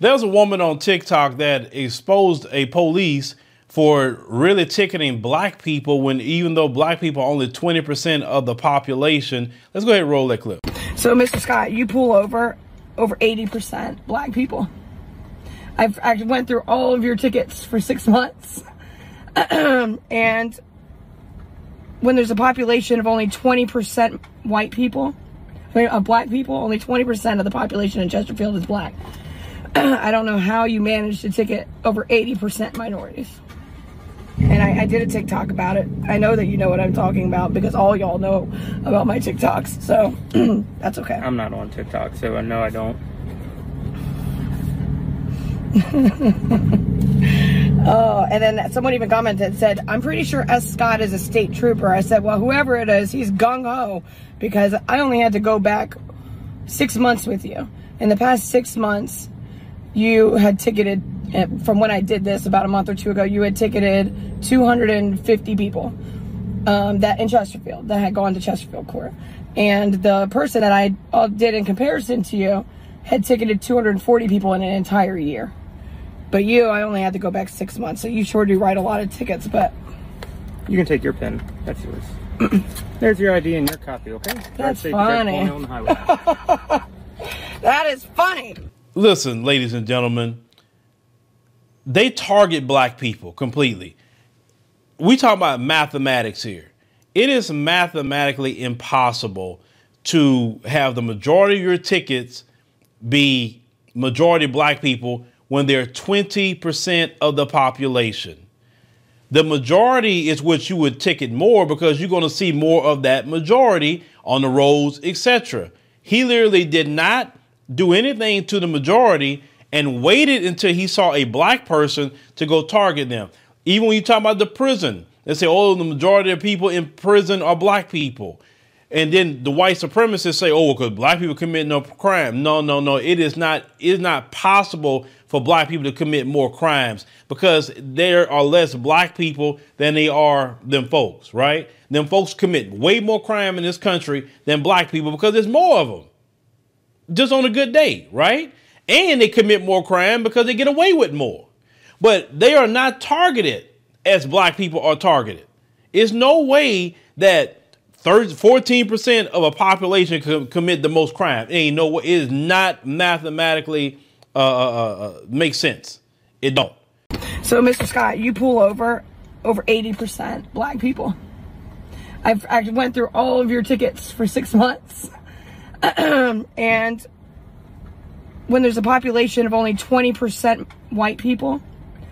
There's a woman on TikTok that exposed a police for really ticketing black people when even though black people are only 20% of the population. Let's go ahead and roll that clip. So, Mr. Scott, you pull over over 80% black people. I've I went through all of your tickets for six months. and when there's a population of only 20% white people, of black people, only 20% of the population in Chesterfield is black. I don't know how you managed to ticket over 80% minorities. And I, I, did a TikTok about it. I know that you know what I'm talking about because all y'all know about my TikToks. So that's okay. I'm not on TikTok, so I know I don't. oh, and then someone even commented said, "I'm pretty sure S. Scott is a state trooper." I said, "Well, whoever it is, he's gung ho because I only had to go back six months with you. In the past six months, you had ticketed eh, from when I did this about a month or two ago. You had ticketed 250 people um, that in Chesterfield that had gone to Chesterfield court, and the person that I uh, did in comparison to you." had ticketed 240 people in an entire year. But you, I only had to go back six months, so you sure do write a lot of tickets, but. You can take your pen. That's yours. There's your ID and your copy, okay? That's funny. that is funny. Listen, ladies and gentlemen, they target black people completely. We talk about mathematics here. It is mathematically impossible to have the majority of your tickets be majority black people when they're 20% of the population. The majority is what you would ticket more because you're going to see more of that majority on the roads, etc. He literally did not do anything to the majority and waited until he saw a black person to go target them. Even when you talk about the prison, they say, oh, the majority of people in prison are black people. And then the white supremacists say, "Oh, because black people commit no crime." No, no, no. It is not. It is not possible for black people to commit more crimes because there are less black people than they are them folks. Right? Them folks commit way more crime in this country than black people because there's more of them. Just on a good day, right? And they commit more crime because they get away with more. But they are not targeted as black people are targeted. It's no way that 14% of a population com- commit the most crime. It ain't no. It is not mathematically uh, uh, uh, uh, makes sense. It don't. So, Mr. Scott, you pull over over 80% black people. I've I went through all of your tickets for six months. and when there's a population of only 20% white people,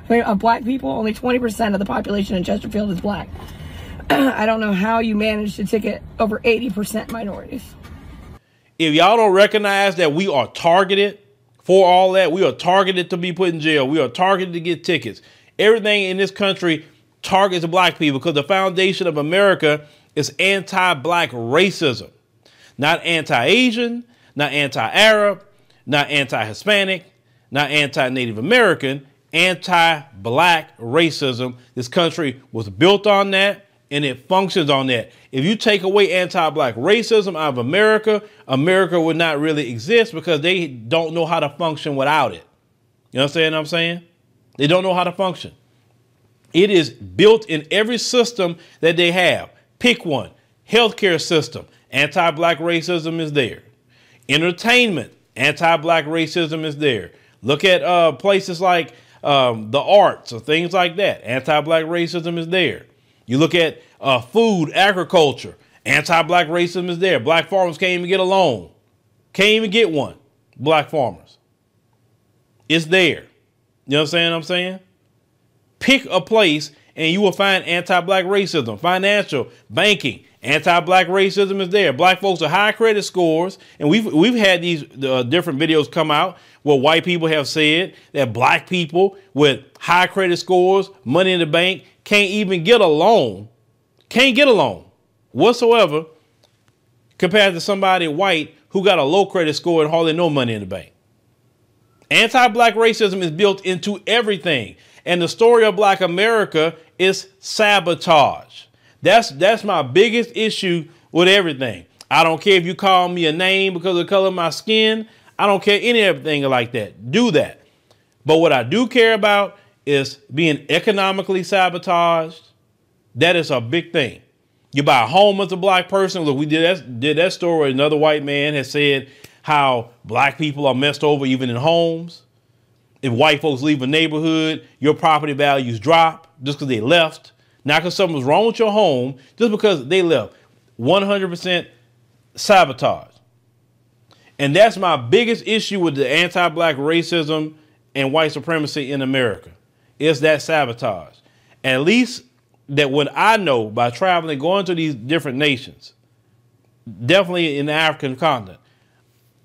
of black people, only 20% of the population in Chesterfield is black. I don't know how you manage to ticket over 80% minorities. If y'all don't recognize that we are targeted for all that, we are targeted to be put in jail, we are targeted to get tickets. Everything in this country targets black people because the foundation of America is anti black racism, not anti Asian, not anti Arab, not anti Hispanic, not anti Native American, anti black racism. This country was built on that and it functions on that. If you take away anti-black racism out of America, America would not really exist because they don't know how to function without it. You understand what I'm saying? They don't know how to function. It is built in every system that they have. Pick one. Healthcare system. Anti-black racism is there. Entertainment. Anti-black racism is there. Look at uh, places like um, the arts or things like that. Anti-black racism is there. You look at uh, food, agriculture, anti-black racism is there. Black farmers can't even get a loan. Can't even get one. Black farmers. It's there. You know what I'm saying? I'm saying? Pick a place and you will find anti-black racism, financial, banking, anti-black racism is there. Black folks are high credit scores, and we've we've had these uh, different videos come out where white people have said that black people with high credit scores, money in the bank, can't even get a loan, can't get a loan whatsoever compared to somebody white who got a low credit score and hardly no money in the bank. Anti black racism is built into everything. And the story of black America is sabotage. That's that's my biggest issue with everything. I don't care if you call me a name because of the color of my skin. I don't care any everything like that. Do that. But what I do care about is being economically sabotaged. That is a big thing. You buy a home as a black person. Look, we did that, did that story. Another white man has said how black people are messed over even in homes. If white folks leave a neighborhood, your property values drop just because they left. Not because something was wrong with your home, just because they left. 100% sabotage. And that's my biggest issue with the anti black racism and white supremacy in America. Is that sabotage. At least that what I know by traveling, going to these different nations, definitely in the African continent,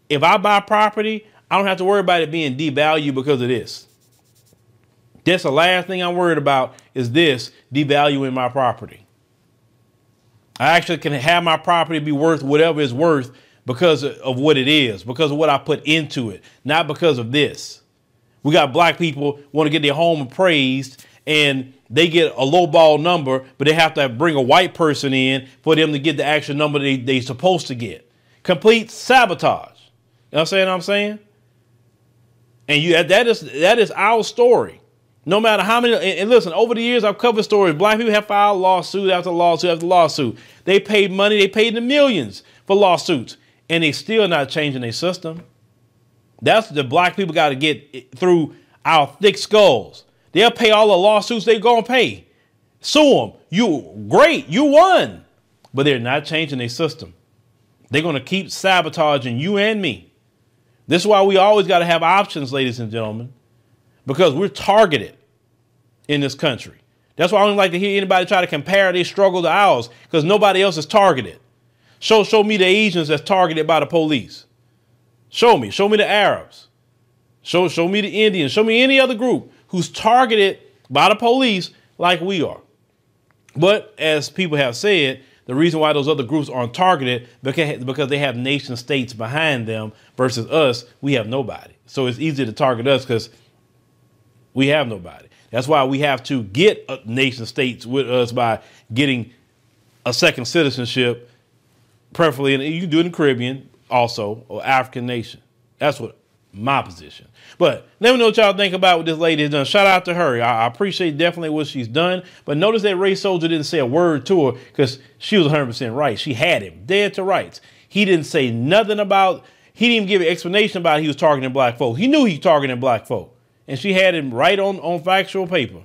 if I buy property, I don't have to worry about it being devalued because of this. That's the last thing I'm worried about is this devaluing my property. I actually can have my property be worth whatever it's worth because of what it is, because of what I put into it, not because of this. We got black people want to get their home appraised and they get a low ball number, but they have to bring a white person in for them to get the actual number they, they're supposed to get. Complete sabotage. You know what I'm saying? And you that is that is our story. No matter how many, and, listen, over the years I've covered stories. Black people have filed lawsuit after lawsuit after lawsuit. They paid money, they paid the millions for lawsuits, and they still not changing their system. That's the black people got to get through our thick skulls. They'll pay all the lawsuits they're gonna pay. Sue them. You great, you won, but they're not changing their system. They're gonna keep sabotaging you and me. This is why we always got to have options, ladies and gentlemen, because we're targeted in this country. That's why I don't like to hear anybody try to compare their struggle to ours, because nobody else is targeted. Show, show me the Asians that's targeted by the police. Show me. Show me the Arabs. Show, show me the Indians. Show me any other group who's targeted by the police like we are. But as people have said, the reason why those other groups aren't targeted because, because they have nation states behind them versus us, we have nobody. So it's easy to target us because we have nobody. That's why we have to get uh, nation states with us by getting a second citizenship, preferably, and you can do it in the Caribbean also, or African nation. That's what my position. But let me know what y'all think about what this lady has done. Shout out to her. I, I appreciate definitely what she's done. But notice that Ray Soldier didn't say a word to her because she was 100% right. She had him dead to rights. He didn't say nothing about, he didn't even give an explanation about he was targeting black folk. He knew he was targeting black folk. And she had him right on, on factual paper.